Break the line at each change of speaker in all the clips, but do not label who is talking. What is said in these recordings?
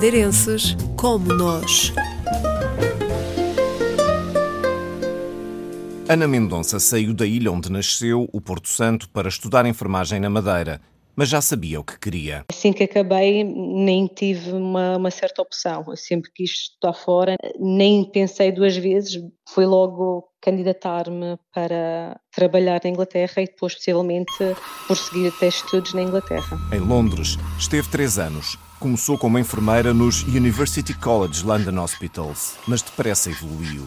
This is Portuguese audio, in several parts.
madeirenses como nós.
Ana Mendonça saiu da ilha onde nasceu, o Porto Santo, para estudar enfermagem na Madeira, mas já sabia o que queria.
Assim que acabei, nem tive uma, uma certa opção. Eu sempre quis estudar fora, nem pensei duas vezes, foi logo candidatar-me para trabalhar na Inglaterra e depois, possivelmente, prosseguir até estudos na Inglaterra.
Em Londres, esteve três anos. Começou como enfermeira nos University College London Hospitals, mas depressa evoluiu.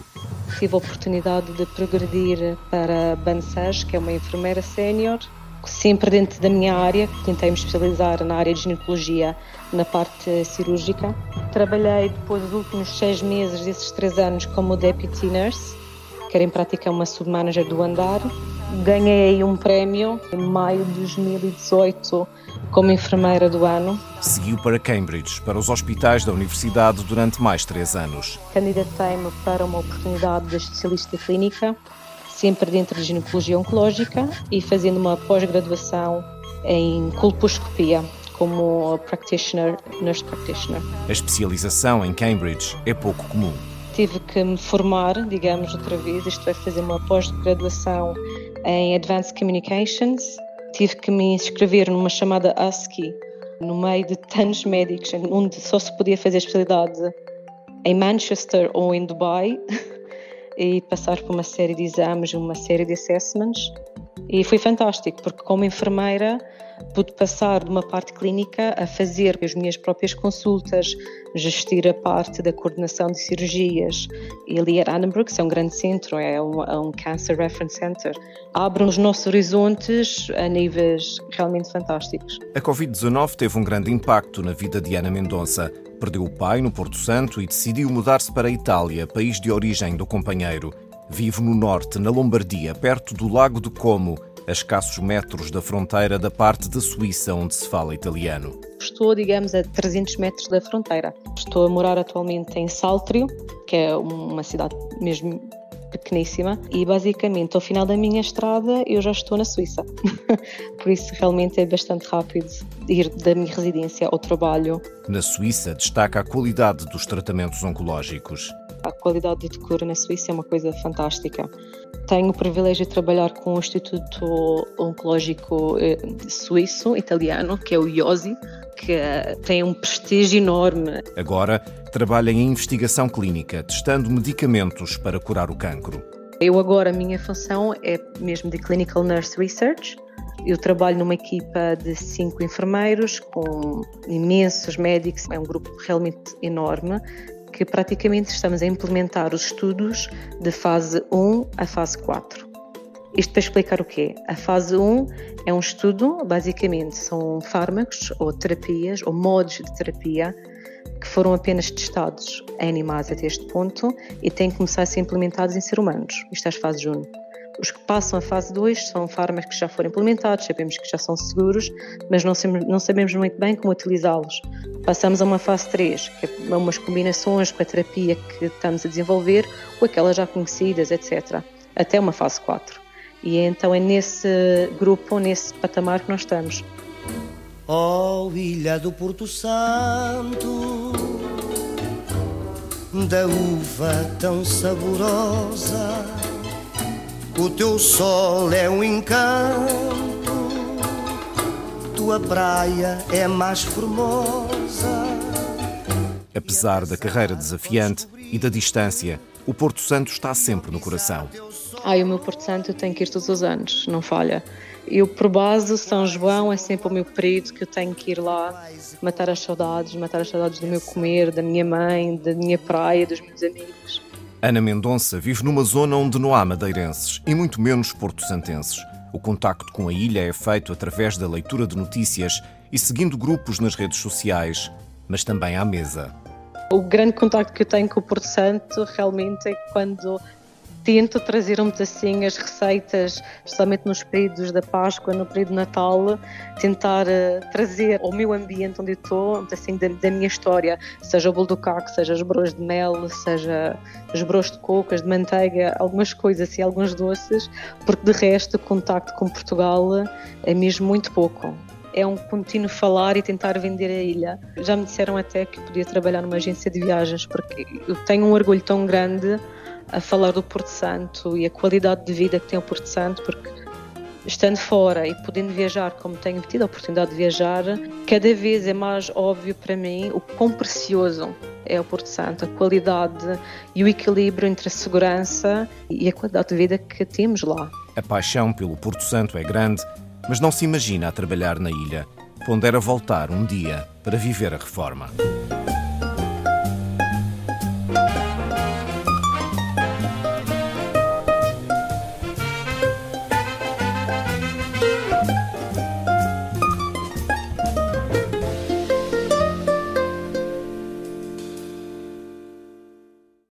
Tive a oportunidade de progredir para Bansage, que é uma enfermeira sénior, sempre dentro da minha área, tentei me especializar na área de ginecologia, na parte cirúrgica. Trabalhei depois dos últimos seis meses desses três anos como deputy nurse, que era em prática uma submanager do andar. Ganhei um prémio em maio de 2018 como enfermeira do ano.
Seguiu para Cambridge, para os hospitais da universidade durante mais três anos.
Candidatei-me para uma oportunidade de especialista clínica, sempre dentro de ginecologia oncológica e fazendo uma pós-graduação em colposcopia como practitioner, nurse practitioner.
A especialização em Cambridge é pouco comum.
Tive que me formar, digamos, outra vez, isto é, fazer uma pós-graduação em Advanced Communications tive que me inscrever numa chamada ASCII, no meio de tantos médicos, onde só se podia fazer especialidade em Manchester ou em Dubai, e passar por uma série de exames, uma série de assessments. E foi fantástico, porque como enfermeira pude passar de uma parte clínica a fazer as minhas próprias consultas, gestir a parte da coordenação de cirurgias. E ali era que é um grande centro, é um, é um Cancer Reference Center. Abre os nossos horizontes a níveis realmente fantásticos.
A Covid-19 teve um grande impacto na vida de Ana Mendonça. Perdeu o pai no Porto Santo e decidiu mudar-se para a Itália, país de origem do companheiro. Vive no norte, na Lombardia, perto do Lago de Como, a escassos metros da fronteira da parte da Suíça onde se fala italiano.
Estou, digamos, a 300 metros da fronteira. Estou a morar atualmente em Saltrio, que é uma cidade mesmo pequeníssima e basicamente ao final da minha estrada eu já estou na Suíça. Por isso realmente é bastante rápido ir da minha residência ao trabalho.
Na Suíça destaca a qualidade dos tratamentos oncológicos.
A qualidade de cura na Suíça é uma coisa fantástica. Tenho o privilégio de trabalhar com o Instituto Oncológico eh, Suíço, italiano, que é o IOSI, que eh, tem um prestígio enorme.
Agora trabalha em investigação clínica, testando medicamentos para curar o cancro.
Eu agora, a minha função é mesmo de Clinical Nurse Research. Eu trabalho numa equipa de cinco enfermeiros com imensos médicos, é um grupo realmente enorme que praticamente estamos a implementar os estudos de fase 1 a fase 4. Isto para explicar o quê? A fase 1 é um estudo, basicamente, são fármacos ou terapias ou modos de terapia que foram apenas testados em animais até este ponto e têm que começar a ser implementados em seres humanos. Isto é as fases 1. Os que passam a fase 2 são fármacos que já foram implementados, sabemos que já são seguros, mas não sabemos, não sabemos muito bem como utilizá-los. Passamos a uma fase 3, que é umas combinações com a terapia que estamos a desenvolver, ou aquelas já conhecidas, etc. Até uma fase 4. E então é nesse grupo, nesse patamar que nós estamos.
Oh, ilha do Porto Santo, da uva tão saborosa, o teu sol é um encanto tua praia é mais formosa.
Apesar da carreira desafiante e da distância, o Porto Santo está sempre no coração.
Ai, o meu Porto Santo eu tenho que ir todos os anos, não falha. Eu, por base, São João é sempre o meu período que eu tenho que ir lá matar as saudades, matar as saudades do meu comer, da minha mãe, da minha praia, dos meus amigos.
Ana Mendonça vive numa zona onde não há madeirenses e muito menos porto-santenses. O contacto com a ilha é feito através da leitura de notícias e seguindo grupos nas redes sociais, mas também à mesa.
O grande contacto que eu tenho com o Porto Santo realmente é quando tento trazer um assim as receitas, especialmente nos períodos da Páscoa, no período de Natal, tentar uh, trazer ao meu ambiente onde estou, assim, da, da, minha história, seja o bolo do caco, seja os bros de mel, seja os bros de coco, de manteiga, algumas coisas assim, alguns doces, porque de resto o contacto com Portugal é mesmo muito pouco. é um contínuo falar e tentar vender a ilha. Já me disseram até que podia trabalhar numa agência de viagens, porque eu tenho um orgulho tão grande a falar do Porto Santo e a qualidade de vida que tem o Porto Santo, porque estando fora e podendo viajar como tenho tido a oportunidade de viajar, cada vez é mais óbvio para mim o quão precioso é o Porto Santo, a qualidade e o equilíbrio entre a segurança e a qualidade de vida que temos lá.
A paixão pelo Porto Santo é grande, mas não se imagina a trabalhar na ilha. Pondera voltar um dia para viver a reforma.